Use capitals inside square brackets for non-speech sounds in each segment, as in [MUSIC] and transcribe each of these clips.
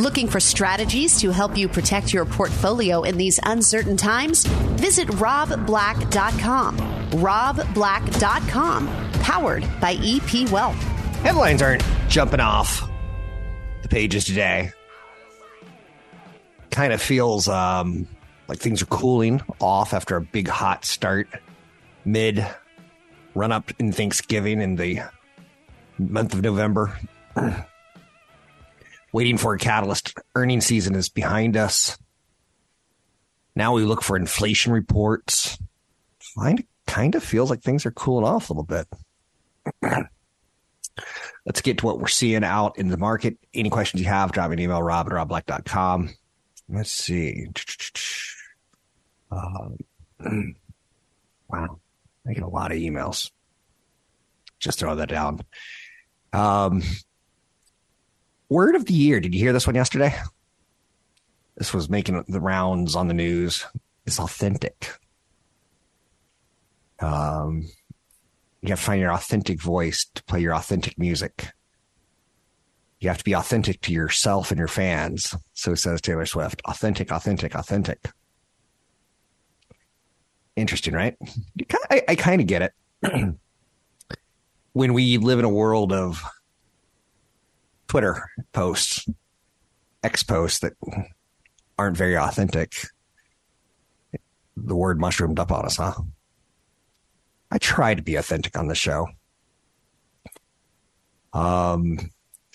Looking for strategies to help you protect your portfolio in these uncertain times? Visit robblack.com. robblack.com, powered by EP Wealth. Headlines aren't jumping off the pages today. Kind of feels um, like things are cooling off after a big hot start mid run up in Thanksgiving in the month of November. [CLEARS THROAT] waiting for a catalyst. Earning season is behind us. Now we look for inflation reports. Find kind of feels like things are cooling off a little bit. [CLEARS THROAT] Let's get to what we're seeing out in the market. Any questions you have, drop me an email, rob at robblack.com. Let's see. [CLEARS THROAT] Um, [CLEARS THROAT] wow. I get a lot of emails. Just throw that down. Um, word of the year. Did you hear this one yesterday? This was making the rounds on the news. It's authentic. Um, you have to find your authentic voice to play your authentic music. You have to be authentic to yourself and your fans. So says Taylor Swift. Authentic, authentic, authentic. Interesting, right? I, I kind of get it. [CLEARS THROAT] when we live in a world of Twitter posts, X posts that aren't very authentic, the word mushroomed up on us, huh? I try to be authentic on the show. Um,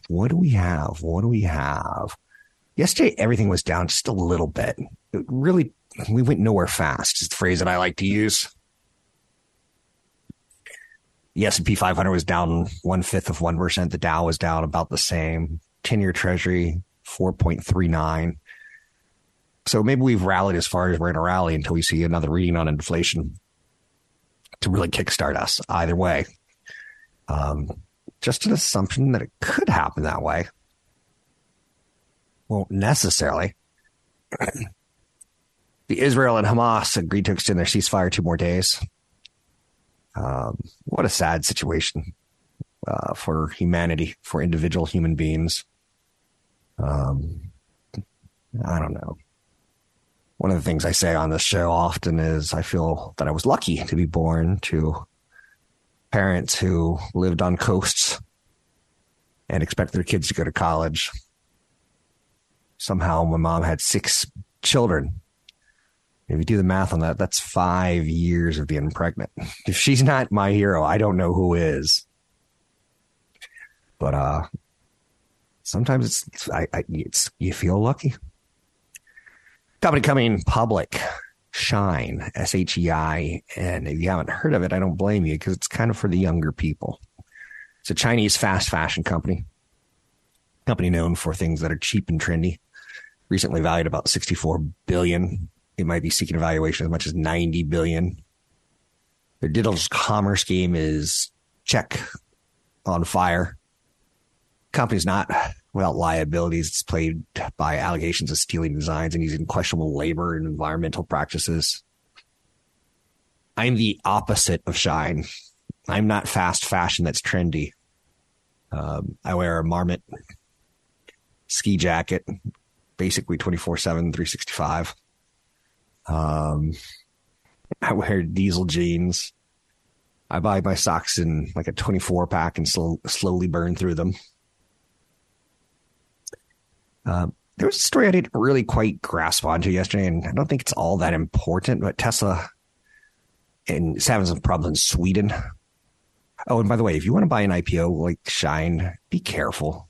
what do we have? What do we have? Yesterday, everything was down just a little bit. It really, we went nowhere fast. Is the phrase that I like to use. The S&P 500 was down one fifth of 1%. The Dow was down about the same. 10 year treasury, 4.39. So maybe we've rallied as far as we're going to rally until we see another reading on inflation to really kickstart us either way. Um, just an assumption that it could happen that way. Won't necessarily. [CLEARS THROAT] the Israel and Hamas agreed to extend their ceasefire two more days. Um, what a sad situation uh, for humanity, for individual human beings. Um, I don't know. One of the things I say on this show often is I feel that I was lucky to be born to parents who lived on coasts and expect their kids to go to college. Somehow my mom had six children if you do the math on that, that's five years of being pregnant. [LAUGHS] If she's not my hero, I don't know who is. But uh, sometimes it's, I, I it's you feel lucky. Company coming public, Shein S H E I, and if you haven't heard of it, I don't blame you because it's kind of for the younger people. It's a Chinese fast fashion company, company known for things that are cheap and trendy. Recently valued about sixty four billion it might be seeking evaluation as much as 90 billion. Their digital commerce game is check on fire. Company's not without liabilities. It's plagued by allegations of stealing designs and using questionable labor and environmental practices. I'm the opposite of Shein. I'm not fast fashion that's trendy. Um, I wear a marmot ski jacket, basically 24 7, 365. Um, I wear diesel jeans. I buy my socks in like a 24 pack and slow, slowly burn through them. Um, there was a story I didn't really quite grasp onto yesterday, and I don't think it's all that important, but Tesla and is having some problems in Sweden. Oh, and by the way, if you want to buy an IPO like Shein, be careful.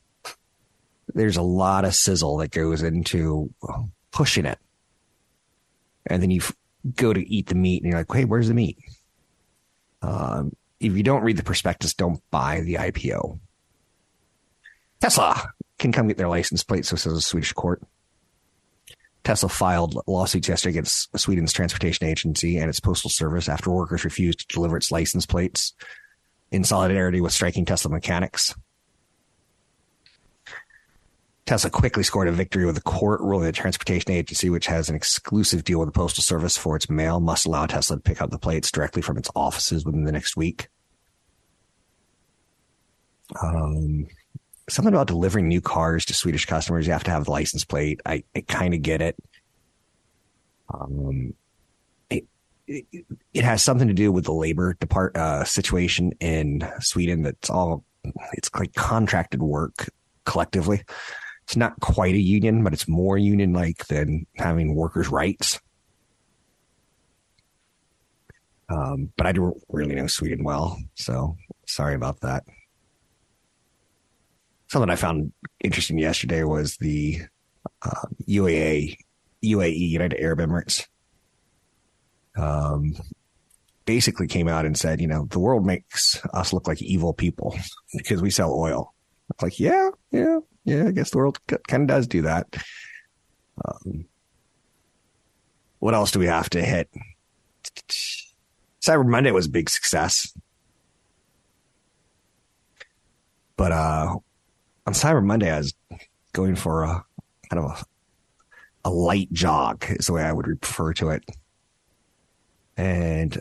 There's a lot of sizzle that goes into pushing it and then you go to eat the meat and you're like, hey, where's the meat? Um, if you don't read the prospectus, don't buy the IPO. Tesla can come get their license plate, so says a Swedish court. Tesla filed lawsuits yesterday against Sweden's transportation agency and its postal service after workers refused to deliver its license plates in solidarity with striking Tesla mechanics. Tesla quickly scored a victory with a court ruling the transportation agency, which has an exclusive deal with the postal service for its mail, must allow Tesla to pick up the plates directly from its offices within the next week. Um, something about delivering new cars to Swedish customers. You have to have the license plate. I, I kind of get it. Um, it, it, it, has something to do with the labor depart uh, situation in Sweden. That's all. It's like contracted work collectively it's not quite a union, but it's more union like than having workers' rights. Um, but I don't really know Sweden well, so sorry about that. Something I found interesting yesterday was the uh, UAE, UAE, United Arab Emirates, um, basically came out and said, you know, the world makes us look like evil people [LAUGHS] because we sell oil. It's like, yeah, yeah, yeah, I guess the world kind of does do that. Um, what else do we have to hit? Cyber Monday was a big success. But uh, on Cyber Monday, I was going for a kind of a, a light jog, is the way I would refer to it. And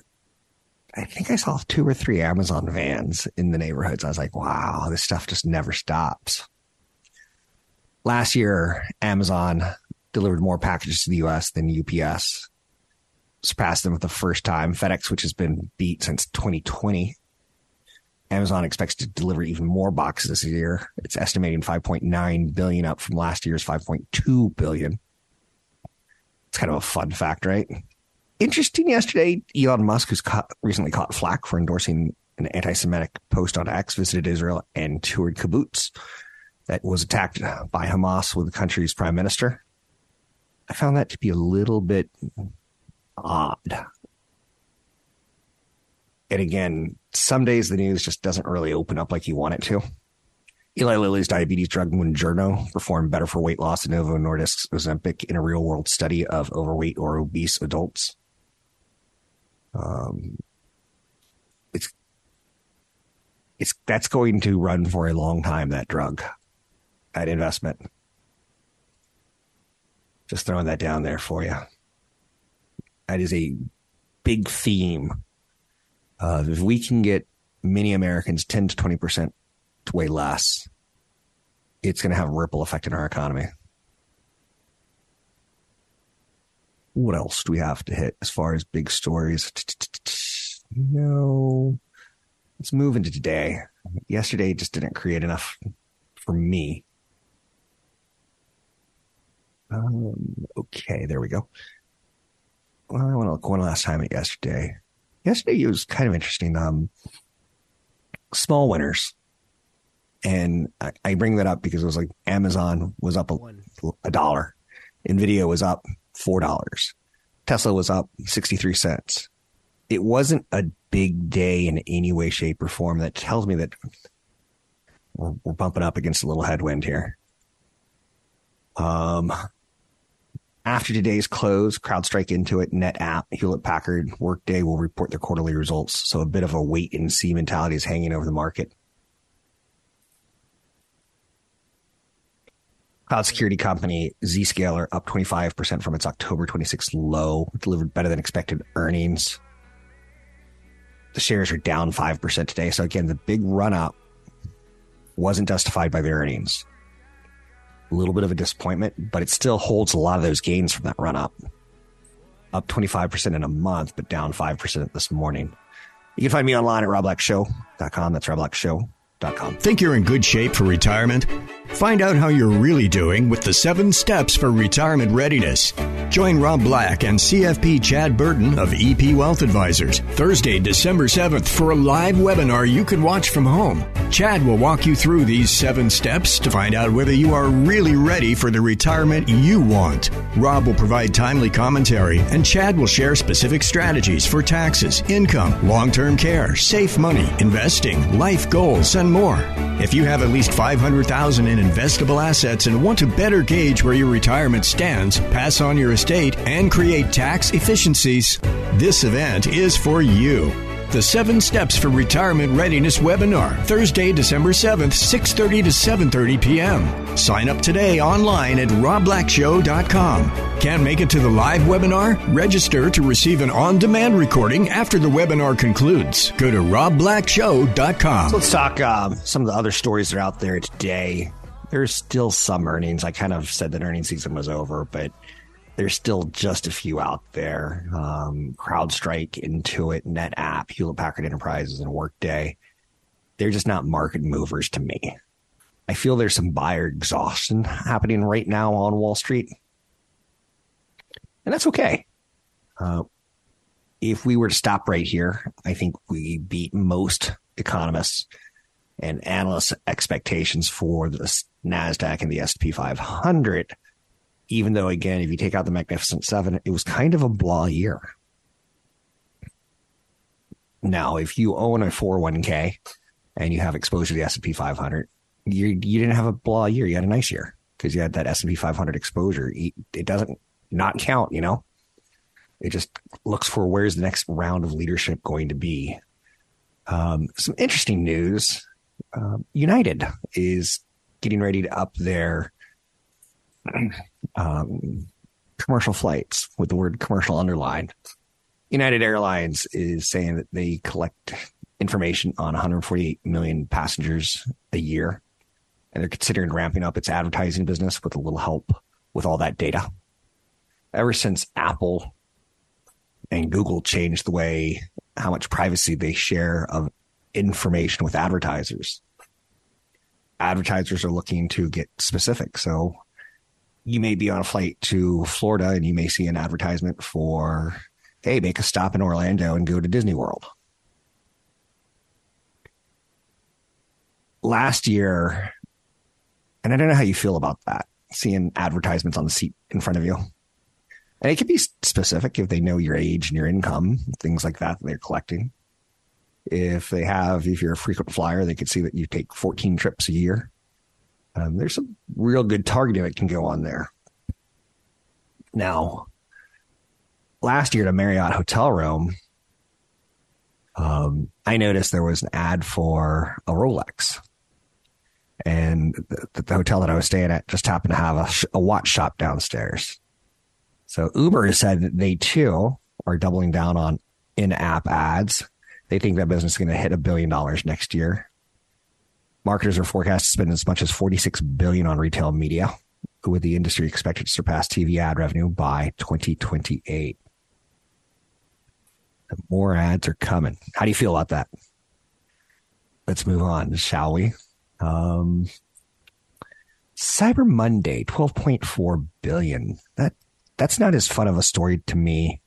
I think I saw two or three Amazon vans in the neighborhoods. I was like, wow, this stuff just never stops. Last year, Amazon delivered more packages to the US than UPS, surpassed them for the first time. FedEx, which has been beat since 2020. Amazon expects to deliver even more boxes this year. It's estimating 5.9 billion up from last year's 5.2 billion. It's kind of a fun fact, right? interesting yesterday. Elon Musk, who's caught, recently caught flack for endorsing an anti-Semitic post on X, visited Israel and toured kibbutz that was attacked by Hamas with the country's prime minister. I found that to be a little bit odd. And again, some days the news just doesn't really open up like you want it to. Eli Lilly's diabetes drug Mounjaro performed better for weight loss than Novo Nordisk's Ozempic in a real world study of overweight or obese adults. Um, it's it's that's going to run for a long time. That drug, investment. Just throwing that down there for you. That is a big theme. If we can get many Americans ten to twenty percent to weigh less, it's going to have a ripple effect in our economy. what else do we have to hit as far as big stories? No. Let's move into today. Yesterday just didn't create enough for me. Um, okay, there we go. Well, I want to look one last time at yesterday. Yesterday was kind of interesting. Um, small winners. And I, I bring that up because it was like Amazon was up a, a dollar. Nvidia was up $4. Tesla was up 63 cents. It wasn't a big day in any way, shape, or form. That tells me that we're, we're bumping up against a little headwind here. Um, after today's close, CrowdStrike, Intuit, NetApp, Hewlett Packard, Workday will report their quarterly results. So a bit of a wait and see mentality is hanging over the market. Cloud security company Zscaler up 25% from its October 26th low, delivered better than expected earnings. The shares are down 5% today. So again, the big run up wasn't justified by the earnings. A little bit of a disappointment, but it still holds a lot of those gains from that run up. Up 25% in a month, but down 5% this morning. You can find me online at robblackshow.com. That's robblackshow.com Think you're in good shape for retirement? Find out how you're really doing with the seven steps for retirement readiness. Join Rob Black and CFP Chad Burton of EP Wealth Advisors Thursday, December 7th for a live webinar you can watch from home. Chad will walk you through these seven steps to find out whether you are really ready for the retirement you want. Rob will provide timely commentary, and Chad will share specific strategies for taxes, income, long term care, safe money, investing, life goals, and more. If you have at least 500000 in investable assets and want to better gauge where your retirement stands, pass on your estate, and create tax efficiencies, this event is for you the 7 Steps for Retirement Readiness webinar, Thursday, December 7th, 6:30 to 7:30 p.m. Sign up today online at robblackshow.com. Can't make it to the live webinar? Register to receive an on-demand recording after the webinar concludes. Go to robblackshow.com. So let's talk um, some of the other stories that are out there today. There's still some earnings. I kind of said that earnings season was over, but there's still just a few out there. Um, CrowdStrike, Intuit, NetApp, Hewlett Packard Enterprises, and Workday. They're just not market movers to me. I feel there's some buyer exhaustion happening right now on Wall Street. And that's okay. Uh, if we were to stop right here, I think we beat most economists and analysts' expectations for the NASDAQ and the S&P 500 even though again, if you take out the Magnificent Seven, it was kind of a blah year. Now, if you own a 401k and you have exposure to the S&P 500, you you didn't have a blah year. You had a nice year because you had that S&P 500 exposure. It doesn't not count, you know. It just looks for where's the next round of leadership going to be. Um, some interesting news. Uh, United is getting ready to up their [CLEARS THROAT] um, commercial flights with the word commercial underlined. United Airlines is saying that they collect information on 148 million passengers a year, and they're considering ramping up its advertising business with a little help with all that data. Ever since Apple and Google changed the way how much privacy they share of information with advertisers, advertisers are looking to get specific. So you may be on a flight to Florida and you may see an advertisement for, hey, make a stop in Orlando and go to Disney World. Last year, and I don't know how you feel about that, seeing advertisements on the seat in front of you. And it can be specific if they know your age and your income, things like that, that they're collecting. If they have, if you're a frequent flyer, they could see that you take 14 trips a year. Um, there's some real good targeting that can go on there. Now, last year at a Marriott hotel room, um, I noticed there was an ad for a Rolex. And the, the, hotel that I was staying at just happened to have a, a watch shop downstairs. So Uber has said that they too are doubling down on in app ads. They think that business is going to hit a billion dollars next year. Marketers are forecast to spend as much as 46 billion on retail media, with the industry expected to surpass TV ad revenue by 2028. more ads are coming. How do you feel about that? Let's move on, shall we? Um, Cyber Monday, 12.4 billion. That that's not as fun of a story to me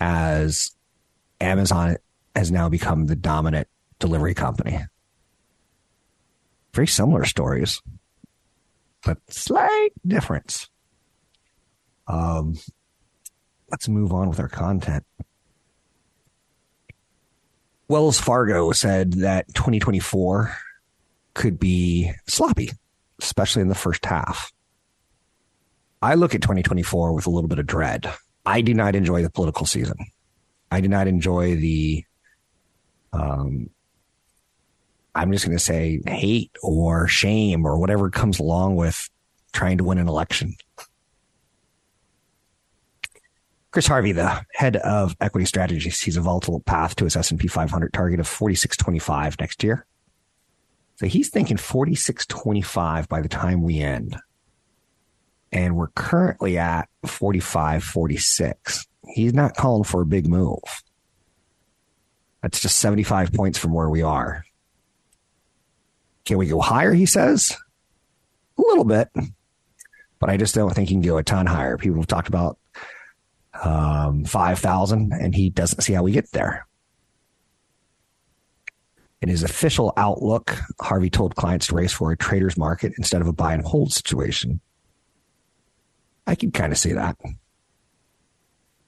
as Amazon has now become the dominant delivery company very similar stories, but slight difference. Um, let's move on with our content. Wells Fargo said that 2024 could be sloppy, especially in the first half. I look at 2024 with a little bit of dread. I do not enjoy the political season. I do not enjoy the um, I'm just going to say hate or shame or whatever comes along with trying to win an election. Chris Harvey, the head of equity strategy, sees a volatile path to his S&P 500 target of 4625 next year. So he's thinking 4625 by the time we end. And we're currently at 4546. He's not calling for a big move. That's just 75 points from where we are. Can we go higher? He says a little bit, but I just don't think he can go a ton higher. People have talked about um, 5,000 and he doesn't see how we get there. In his official outlook, Harvey told clients to race for a trader's market instead of a buy and hold situation. I can kind of see that.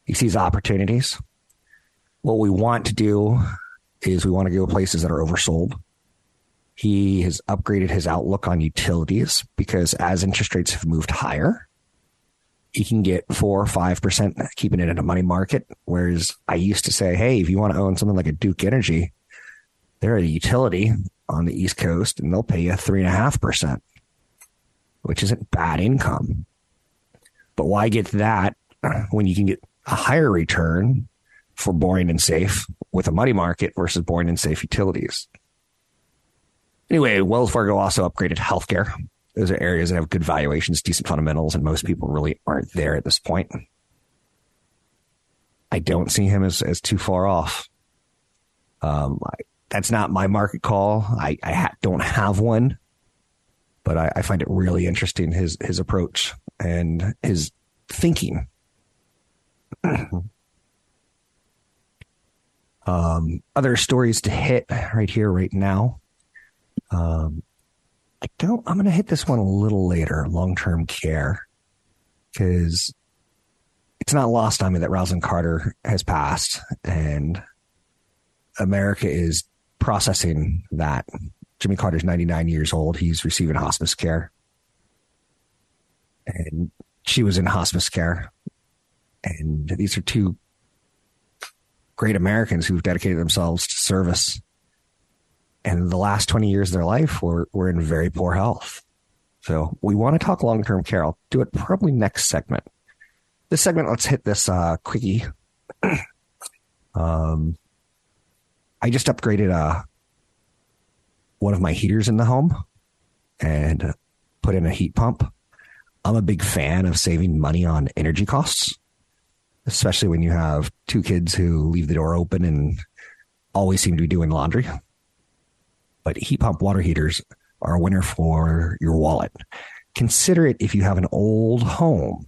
He sees opportunities. What we want to do is we want to go places that are oversold. He has upgraded his outlook on utilities because as interest rates have moved higher, he can get four or five percent keeping it in a money market. Whereas I used to say, hey, if you want to own something like a Duke Energy, they're a utility on the East Coast and they'll pay you three and a half percent, which isn't bad income. But why get that when you can get a higher return for boring and safe with a money market versus boring and safe utilities? Anyway, Wells Fargo also upgraded healthcare those are areas that have good valuations, decent fundamentals, and most people really aren't there at this point. I don't see him as, as too far off. Um, I, that's not my market call. I, I ha- don't have one, but I, I find it really interesting his his approach and his thinking. [CLEARS THROAT] um, other stories to hit right here, right now. Um, I don't, I'm going to hit this one a little later, long term care, because it's not lost on me that Rosalynn Carter has passed and America is processing that. Jimmy Carter's 99 years old. He's receiving hospice care. And she was in hospice care. And these are two great Americans who've dedicated themselves to service and the last 20 years of their life were, were in very poor health. So we want to talk long term care. I'll do it probably next segment. This segment, let's hit this uh, quickie. [CLEARS THROAT] um, I just upgraded uh, one of my heaters in the home and put in a heat pump. I'm a big fan of saving money on energy costs, especially when you have two kids who leave the door open and always seem to be doing laundry but heat pump water heaters are a winner for your wallet. Consider it if you have an old home.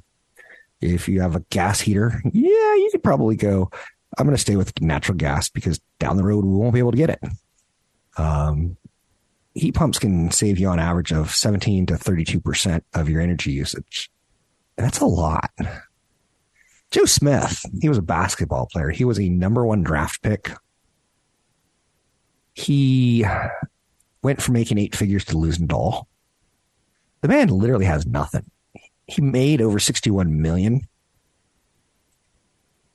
If you have a gas heater, yeah, you could probably go. I'm going to stay with natural gas because down the road we won't be able to get it. Um, heat pumps can save you on average of 17 to 32% of your energy usage. That's a lot. Joe Smith, he was a basketball player. He was a number one draft pick he went from making eight figures to losing it all. The man literally has nothing. He made over 61 million.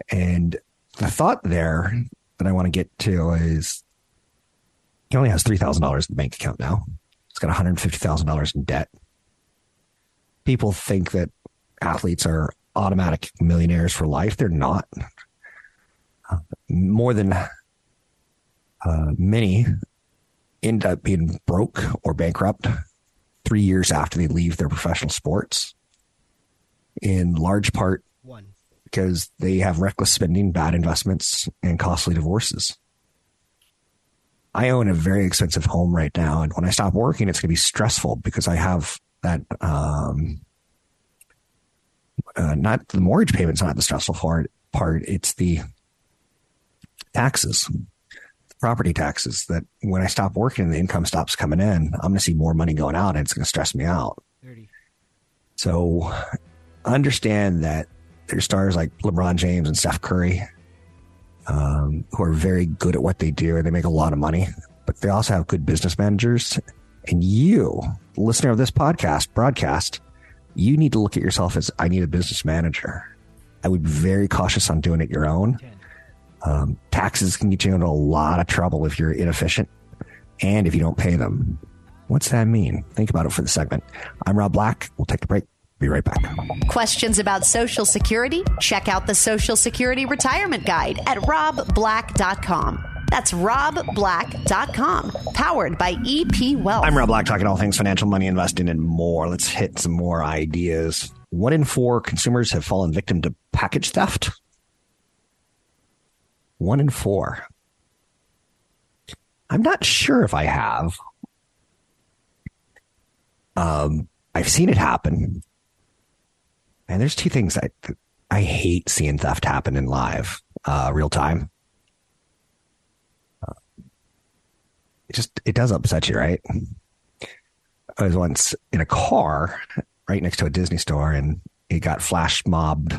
And the thought there that I want to get to is he only has $3,000 in the bank account now. He's got $150,000 in debt. People think that athletes are automatic millionaires for life. They're not. Uh, more than uh, many end up being broke or bankrupt three years after they leave their professional sports, in large part One. because they have reckless spending, bad investments, and costly divorces. I own a very expensive home right now, and when I stop working, it's going to be stressful because I have that. Um, uh, not the mortgage payment's not the stressful part. Part it's the taxes property taxes that when I stop working and the income stops coming in, I'm going to see more money going out and it's going to stress me out. 30. So understand that there's stars like LeBron James and Steph Curry um, who are very good at what they do and they make a lot of money, but they also have good business managers. And you, listener of this podcast, broadcast, you need to look at yourself as I need a business manager. I would be very cautious on doing it your own. Um, taxes can get you into a lot of trouble if you're inefficient and if you don't pay them. What's that mean? Think about it for the segment. I'm Rob Black. We'll take a break. Be right back. Questions about Social Security? Check out the Social Security Retirement Guide at robblack.com. That's robblack.com, powered by EP Wealth. I'm Rob Black, talking all things financial, money, investing, and more. Let's hit some more ideas. One in four consumers have fallen victim to package theft. One in four. I'm not sure if I have. Um, I've seen it happen. And there's two things I I hate seeing theft happen in live, uh, real time. Uh, just it does upset you, right? I was once in a car right next to a Disney store, and it got flash mobbed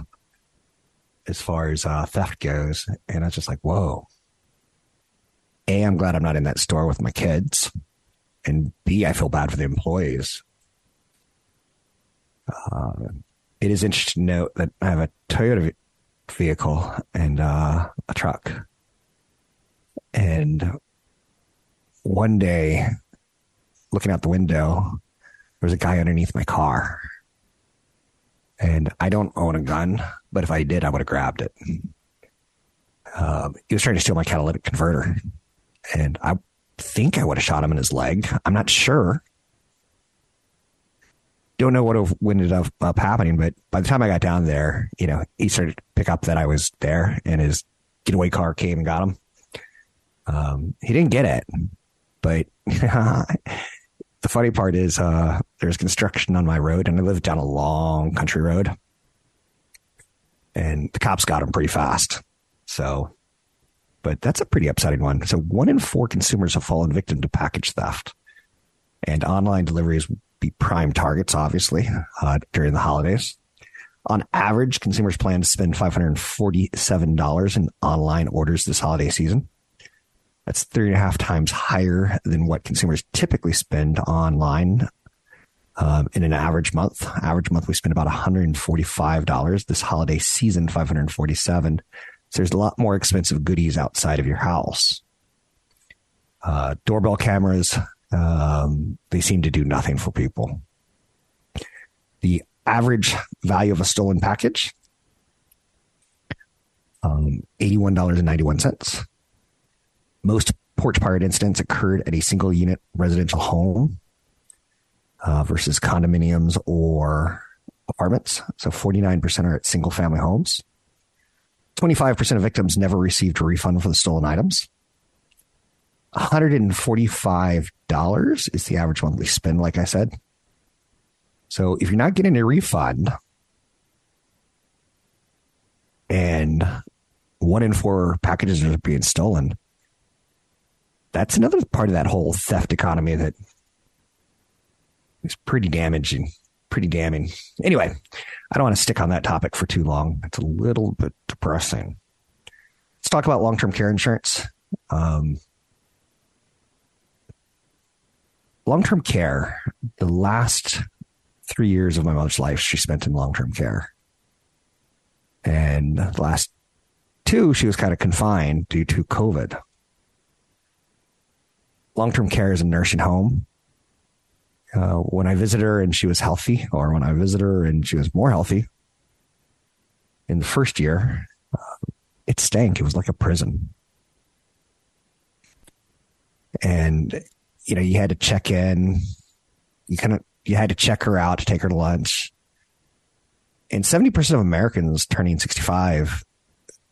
as far as uh, theft goes, and I was just like, "Whoa!" A, I'm glad I'm not in that store with my kids, and B, I feel bad for the employees. Uh, it is interesting to note that I have a Toyota vehicle and uh, a truck. And one day, looking out the window, there was a guy underneath my car. And I don't own a gun, but if I did, I would have grabbed it. Um, he was trying to steal my catalytic converter. And I think I would have shot him in his leg. I'm not sure. Don't know what ended up, up happening, but by the time I got down there, you know, he started to pick up that I was there and his getaway car came and got him. Um, he didn't get it, but [LAUGHS] the funny part is uh, there's construction on my road, and I live down a long country road, and the cops got him pretty fast. So, but that's a pretty upsetting one. So, one in four consumers have fallen victim to package theft, and online deliveries be prime targets, obviously, uh, during the holidays. On average, consumers plan to spend $547 in online orders this holiday season. That's three and a half times higher than what consumers typically spend online um, in an average month. Average month, we spend about $145. This holiday season, 547 So there's a lot more expensive goodies outside of your house. Uh, doorbell cameras, um, they seem to do nothing for people. The average value of a stolen package, um, $81.91. Most porch pirate incidents occurred at a single unit residential home uh, versus condominiums or apartments. So 49% are at single family homes. 25% of victims never received a refund for the stolen items. $145 is the average monthly spend, like I said. So if you're not getting a refund and one in four packages are being stolen, that's another part of that whole theft economy that is pretty damaging, pretty damning. Anyway, I don't want to stick on that topic for too long. It's a little bit depressing. Let's talk about long term care insurance. Um, long term care, the last three years of my mother's life, she spent in long term care. And the last two, she was kind of confined due to COVID long term care is a nursing home. Uh, when I visit her and she was healthy, or when I visit her and she was more healthy, in the first year, uh, it stank. It was like a prison. And, you know, you had to check in. You kind of, you had to check her out to take her to lunch. And 70% of Americans turning 65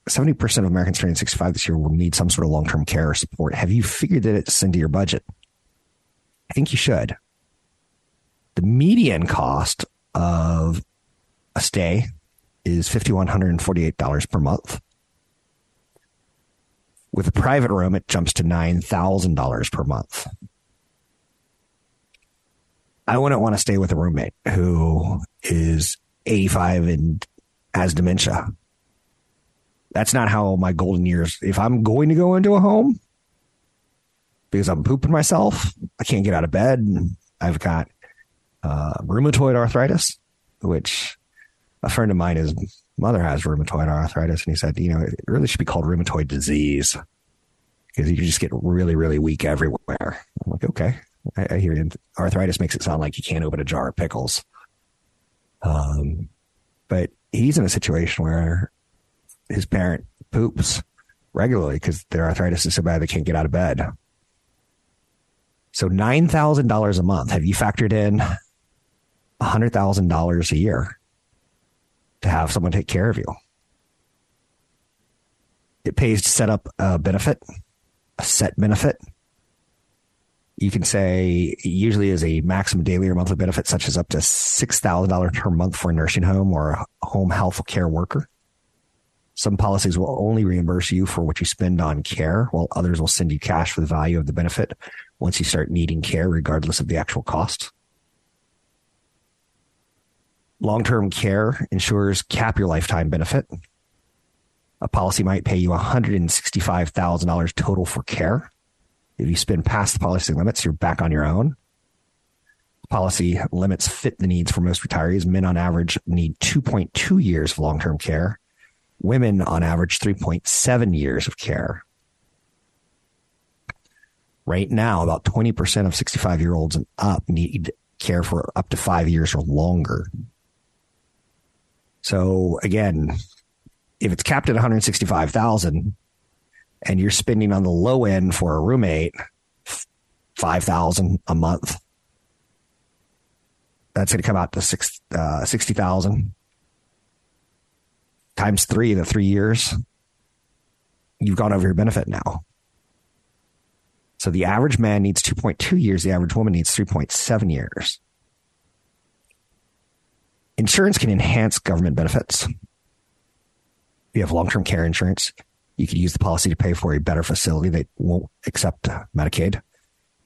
70% of Americans turning 65 this year will need some sort of long term care or support. Have you figured that it's into your budget? I think you should. The median cost of a stay is $5,148 per month. With a private room, it jumps to $9,000 per month. I wouldn't want to stay with a roommate who is 85 and has dementia that's not how my golden years. If I'm going to go into a home because I'm pooping myself, I can't get out of bed. I've got uh, rheumatoid arthritis, which a friend of mine, his mother has rheumatoid arthritis, and he said, you know, it really should be called rheumatoid disease because you just get really, really weak everywhere. I'm like, okay, I, I hear you. Arthritis makes it sound like you can't open a jar of pickles. Um, but he's in a situation where his parent poops regularly because their arthritis is so bad they can't get out of bed. So nine thousand dollars a month. Have you factored in hundred thousand dollars a year to have someone take care of you? It pays to set up a benefit, a set benefit. You can say it usually is a maximum daily or monthly benefit, such as up to six thousand dollars per month for a nursing home or a home health care worker Some policies will only reimburse you for what you spend on care, while others will send you cash for the value of the benefit once you start needing care, regardless of the actual cost. Long term care insurers cap your lifetime benefit. A policy might pay you $165,000 total for care. If you spend past the policy limits, you're back on your own. Policy limits fit the needs for most retirees. Men on average need 2.2 years of long term care, women on average 3.7 years of care. Right now, about 20% of 65 year olds and up need care for up to five years or longer. So again, if it's capped at 165,000 and you're spending on the low end for a roommate 5,000 a month, that's going to come out to six, uh, 60,000 times three the three years. You've gone over your benefit now. So the average man needs 2.2 years. The average woman needs 3.7 years. Insurance can enhance government benefits. If you have long term care insurance, you can use the policy to pay for a better facility that won't accept Medicaid.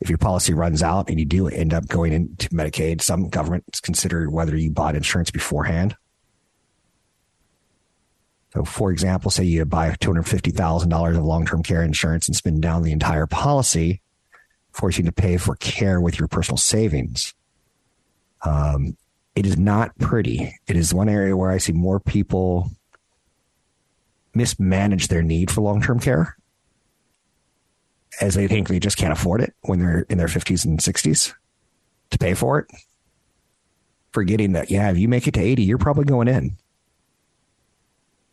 If your policy runs out and you do end up going into Medicaid, some governments consider whether you bought insurance beforehand. So, for example, say you buy $250,000 of long term care insurance and spend down the entire policy, forcing you to pay for care with your personal savings. Um, it is not pretty. It is one area where I see more people mismanage their need for long term care as they think they just can't afford it when they're in their 50s and 60s to pay for it. Forgetting that, yeah, if you make it to 80, you're probably going in.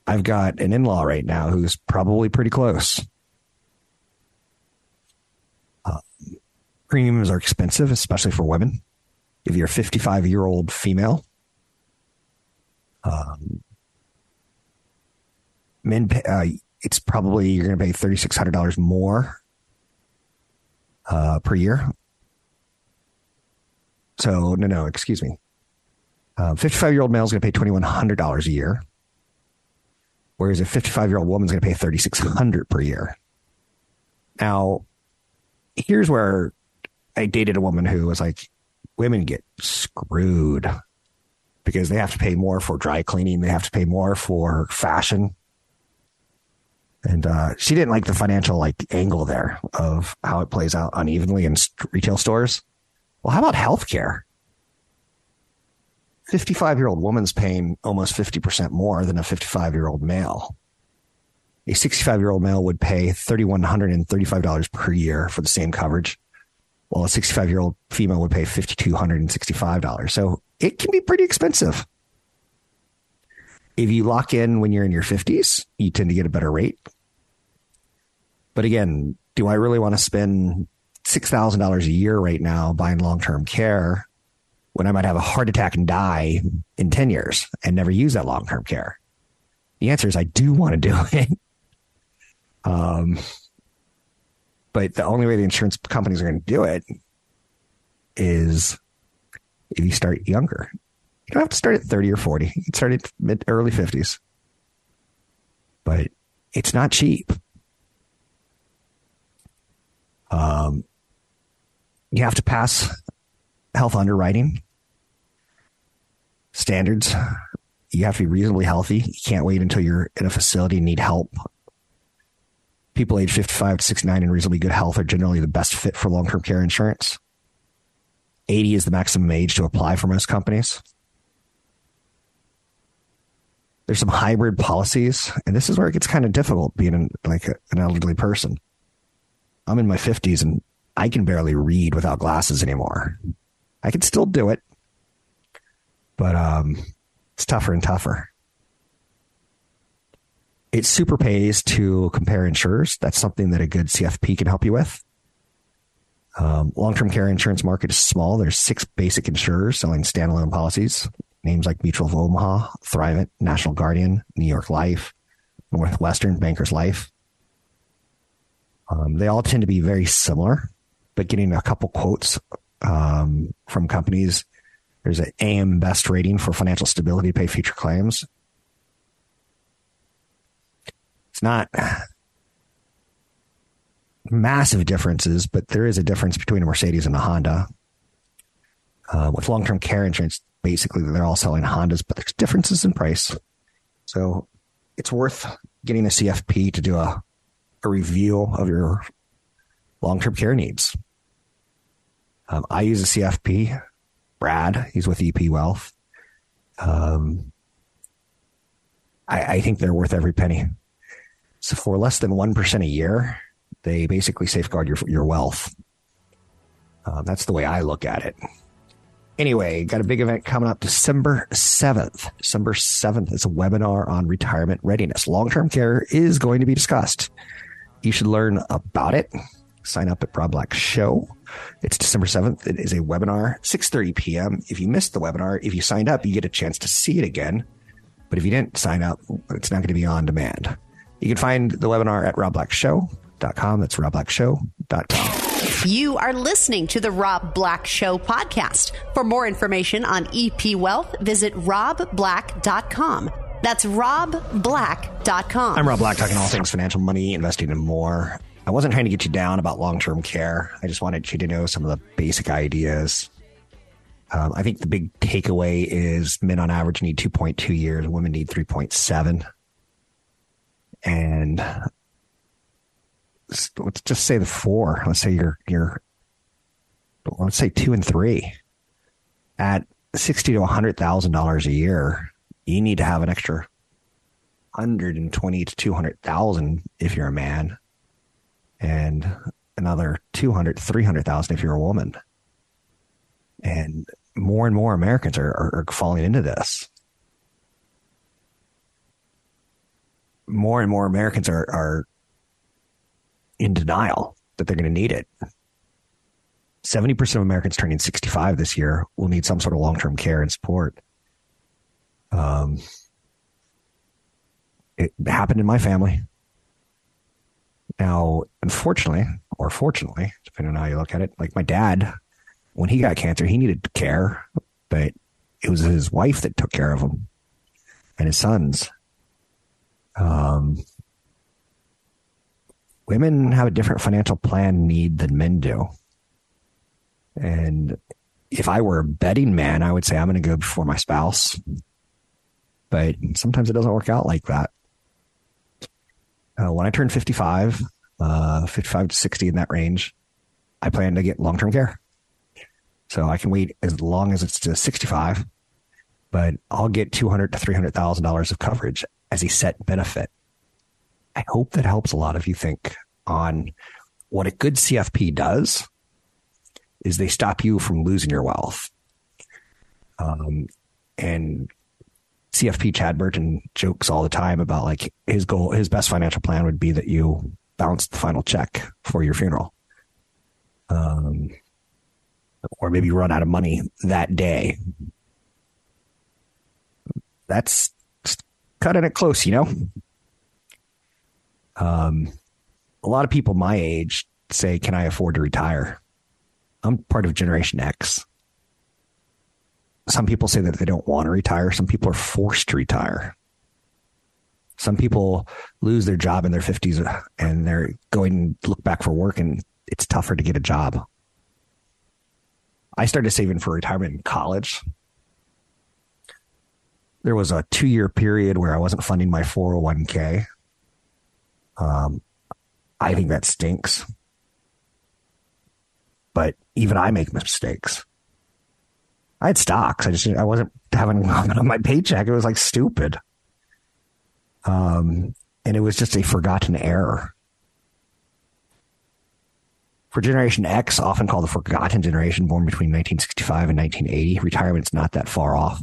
I've got an in law right now who's probably pretty close. Uh, premiums are expensive, especially for women if you're a 55 year old female, um, men, uh, it's probably you're going to pay $3,600 more uh, per year. So, no, no, excuse me. 55 uh, year old male is going to pay $2,100 a year, whereas a 55 year old woman is going to pay $3,600 per year. Now, here's where I dated a woman who was like, women get screwed because they have to pay more for dry cleaning. They have to pay more for fashion. And uh, she didn't like the financial like angle there of how it plays out unevenly in retail stores. Well, how about healthcare? 55 year old woman's paying almost 50% more than a 55 year old male. A 65 year old male would pay $3,135 per year for the same coverage while a 65 year old female would pay $5,265. So it can be pretty expensive. If you lock in when you're in your 50s, you tend to get a better rate. But again, do I really want to spend $6,000 a year right now buying long term care when I might have a heart attack and die in 10 years and never use that long term care? The answer is I do want to do it. [LAUGHS] Um, but the only way the insurance companies are going to do it is if you start younger. You don't have to start at 30 or 40. You can start at mid early 50s. But it's not cheap. Um, you have to pass health underwriting standards. You have to be reasonably healthy. You can't wait until you're in a facility and need help people age 55 to 69 in reasonably good health are generally the best fit for long term care insurance. 80 is the maximum age to apply for most companies. There's some hybrid policies, and this is where it gets kind of difficult being an, like a, an elderly person. I'm in my 50s and I can barely read without glasses anymore. I can still do it, but um, it's tougher and tougher. It super pays to compare insurers. That's something that a good CFP can help you with. Um, long-term care insurance market is small. There's six basic insurers selling standalone policies. Names like Mutual of Omaha, Thrivent, National Guardian, New York Life, Northwestern, Bankers Life. Um, they all tend to be very similar, but getting a couple quotes um, from companies. There's an AM Best rating for financial stability to pay future claims. It's not [SIGHS] massive differences, but there is a difference between a Mercedes and a Honda. Uh, with long term care insurance, basically they're all selling Hondas, but there's differences in price. So it's worth getting a CFP to do a, a review of your long term care needs. Um, I use a CFP. Brad, he's with EP Wealth. Um, I, I think they're worth every penny. So for less than 1% a year, they basically safeguard your, your wealth. Uh, that's the way I look at it. Anyway, got a big event coming up December 7th. December 7th is a webinar on retirement readiness. Long term care is going to be discussed. You should learn about it. Sign up at Rob Black Show. It's December 7th. It is a webinar, 6.30 p.m. If you missed the webinar, if you signed up, you get a chance to see it again. But if you didn't sign up, it's not going to be on demand. You can find the webinar at robblackshow.com. That's robblackshow.com. You are listening to the Rob Black Show podcast. For more information on EP Wealth, visit robblack.com. That's robblack.com. I'm Rob Black, talking all things financial, money, investing, and more. I wasn't trying to get you down about long term care. I just wanted you to know some of the basic ideas. Um, I think the big takeaway is men on average need 2.2 years, women need 3.7. And let's just say the four. Let's say you're, you're, let's say two and three at 60 to $100,000 a year. You need to have an extra 120 to 200,000 if you're a man and another 200, 300,000 if you're a woman. And more and more Americans are, are, are falling into this. More and more Americans are, are in denial that they're going to need it. 70% of Americans turning 65 this year will need some sort of long term care and support. Um, it happened in my family. Now, unfortunately, or fortunately, depending on how you look at it, like my dad, when he got cancer, he needed care, but it was his wife that took care of him and his sons. Um, women have a different financial plan need than men do. And if I were a betting man, I would say I'm going to go before my spouse. But sometimes it doesn't work out like that. Uh, when I turn 55, uh, 55 to 60 in that range, I plan to get long term care. So I can wait as long as it's to 65, but I'll get 200 to $300,000 of coverage as a set benefit. I hope that helps a lot of you think on what a good CFP does is they stop you from losing your wealth. Um, and CFP Chad Burton jokes all the time about like his goal, his best financial plan would be that you bounce the final check for your funeral. Um, or maybe run out of money that day. That's cutting it close, you know? Um, a lot of people my age say, Can I afford to retire? I'm part of Generation X some people say that they don't want to retire. Some people are forced to retire. Some people lose their job in their 50s and they're going to look back for work and it's tougher to get a job. I started saving for retirement in college. There was a two year period where I wasn't funding my 401k. Um, I think that stinks. But even I make mistakes. I had stocks. I just I wasn't having [LAUGHS] on my paycheck. It was like stupid. Um, and it was just a forgotten error. For Generation X, often called the forgotten generation, born between 1965 and 1980, retirement's not that far off.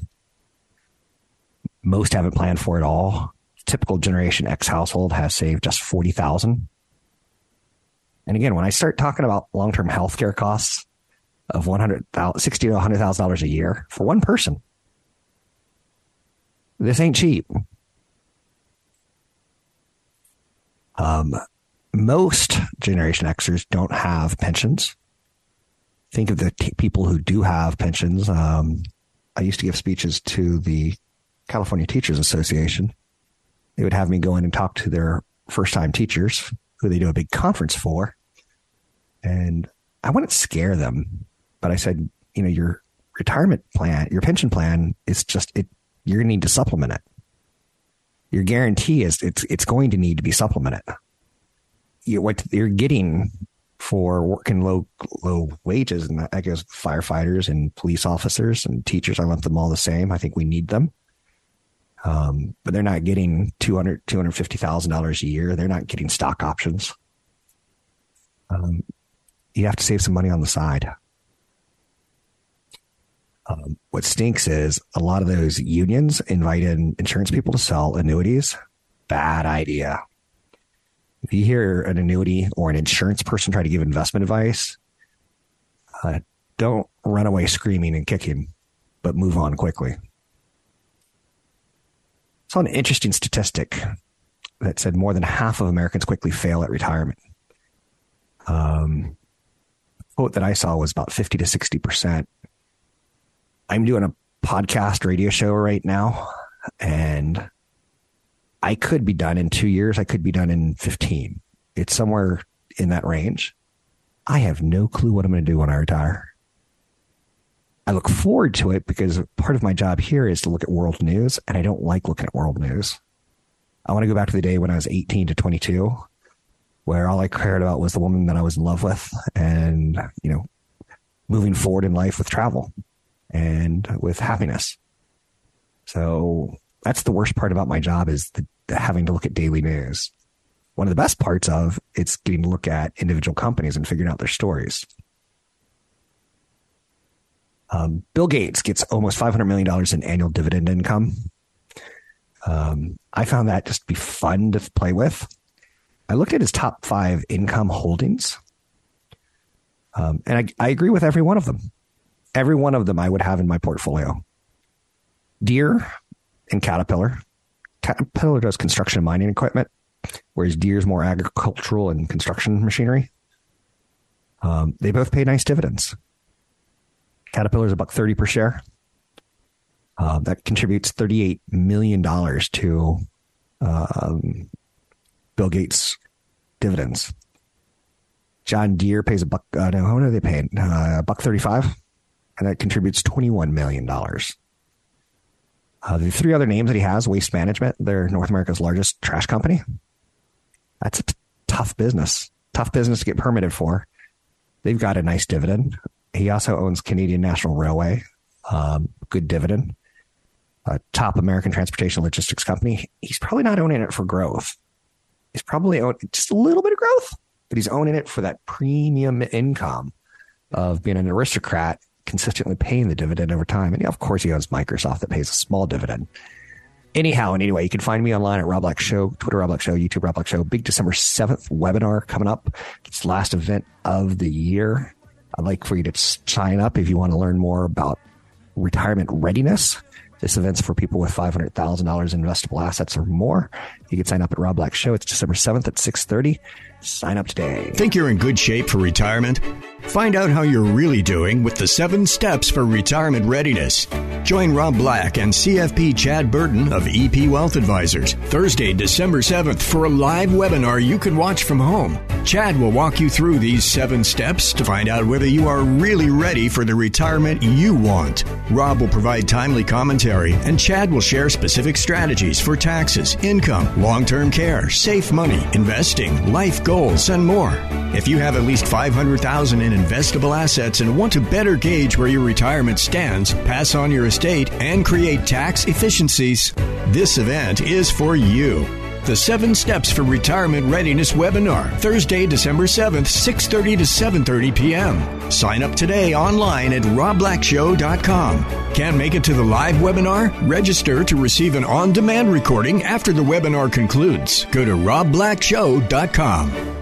Most haven't planned for it all. Typical Generation X household has saved just 40,000. And again, when I start talking about long-term healthcare costs, of 100,000, 60 to $100,000 a year for one person. This ain't cheap. Um, most Generation Xers don't have pensions. Think of the t- people who do have pensions. Um, I used to give speeches to the California Teachers Association. They would have me go in and talk to their first time teachers who they do a big conference for. And I wouldn't scare them, but I said, you know, your retirement plan, your pension plan is just it. You're to need to supplement it. Your guarantee is it's it's going to need to be supplemented. You, what you're getting for working low low wages, and I guess firefighters and police officers and teachers, I lump them all the same. I think we need them. Um, but they're not getting 200 $250,000 a year. They're not getting stock options. Um, you have to save some money on the side. Um, what stinks is a lot of those unions invite in insurance people to sell annuities. Bad idea. If you hear an annuity or an insurance person try to give investment advice, uh, don't run away screaming and kicking, but move on quickly. Saw an interesting statistic that said more than half of Americans quickly fail at retirement. Um, quote that I saw was about 50 to 60%. I'm doing a podcast radio show right now, and I could be done in two years. I could be done in 15. It's somewhere in that range. I have no clue what I'm going to do when I retire. I look forward to it because part of my job here is to look at world news, and I don't like looking at world news. I want to go back to the day when I was 18 to 22 where all I cared about was the woman that I was in love with and, you know, moving forward in life with travel and with happiness. So that's the worst part about my job is the, the having to look at daily news. One of the best parts of it's getting to look at individual companies and figuring out their stories. Um, Bill Gates gets almost $500 million in annual dividend income. Um, I found that just to be fun to play with. I looked at his top five income holdings, um, and I, I agree with every one of them. Every one of them I would have in my portfolio. Deere and Caterpillar. Caterpillar does construction and mining equipment, whereas Deere is more agricultural and construction machinery. Um, they both pay nice dividends. Caterpillar's a buck thirty per share. Uh, that contributes thirty eight million dollars to um, Bill Gates dividends. John Deere pays a buck. Uh, no, how much are they paying? Uh, buck thirty-five, and that contributes twenty-one million dollars. Uh, the three other names that he has: Waste Management, they're North America's largest trash company. That's a t- tough business. Tough business to get permitted for. They've got a nice dividend. He also owns Canadian National Railway, um, good dividend. A top American transportation logistics company. He's probably not owning it for growth he's probably own just a little bit of growth, but he's owning it for that premium income of being an aristocrat, consistently paying the dividend over time. And of course, he owns Microsoft that pays a small dividend. Anyhow, and anyway, you can find me online at Rob Black Show, Twitter Rob Black Show, YouTube Rob Black Show. Big December 7th webinar coming up. It's the last event of the year. I'd like for you to sign up if you want to learn more about retirement readiness. This event's for people with $500,000 in investable assets or more. You can sign up at Rob Black Show. It's December 7th at 630. Sign up today. Think you're in good shape for retirement? Find out how you're really doing with the seven steps for retirement readiness. Join Rob Black and CFP Chad Burton of EP Wealth Advisors Thursday, December 7th for a live webinar you can watch from home. Chad will walk you through these seven steps to find out whether you are really ready for the retirement you want. Rob will provide timely commentary and Chad will share specific strategies for taxes, income, long term care, safe money, investing, life goals, and more. If you have at least 500,000 in investable assets and want to better gauge where your retirement stands, pass on your estate, and create tax efficiencies, this event is for you the 7 Steps for Retirement Readiness webinar, Thursday, December 7th, 6:30 to 7:30 p.m. Sign up today online at robblackshow.com. Can't make it to the live webinar? Register to receive an on-demand recording after the webinar concludes. Go to robblackshow.com.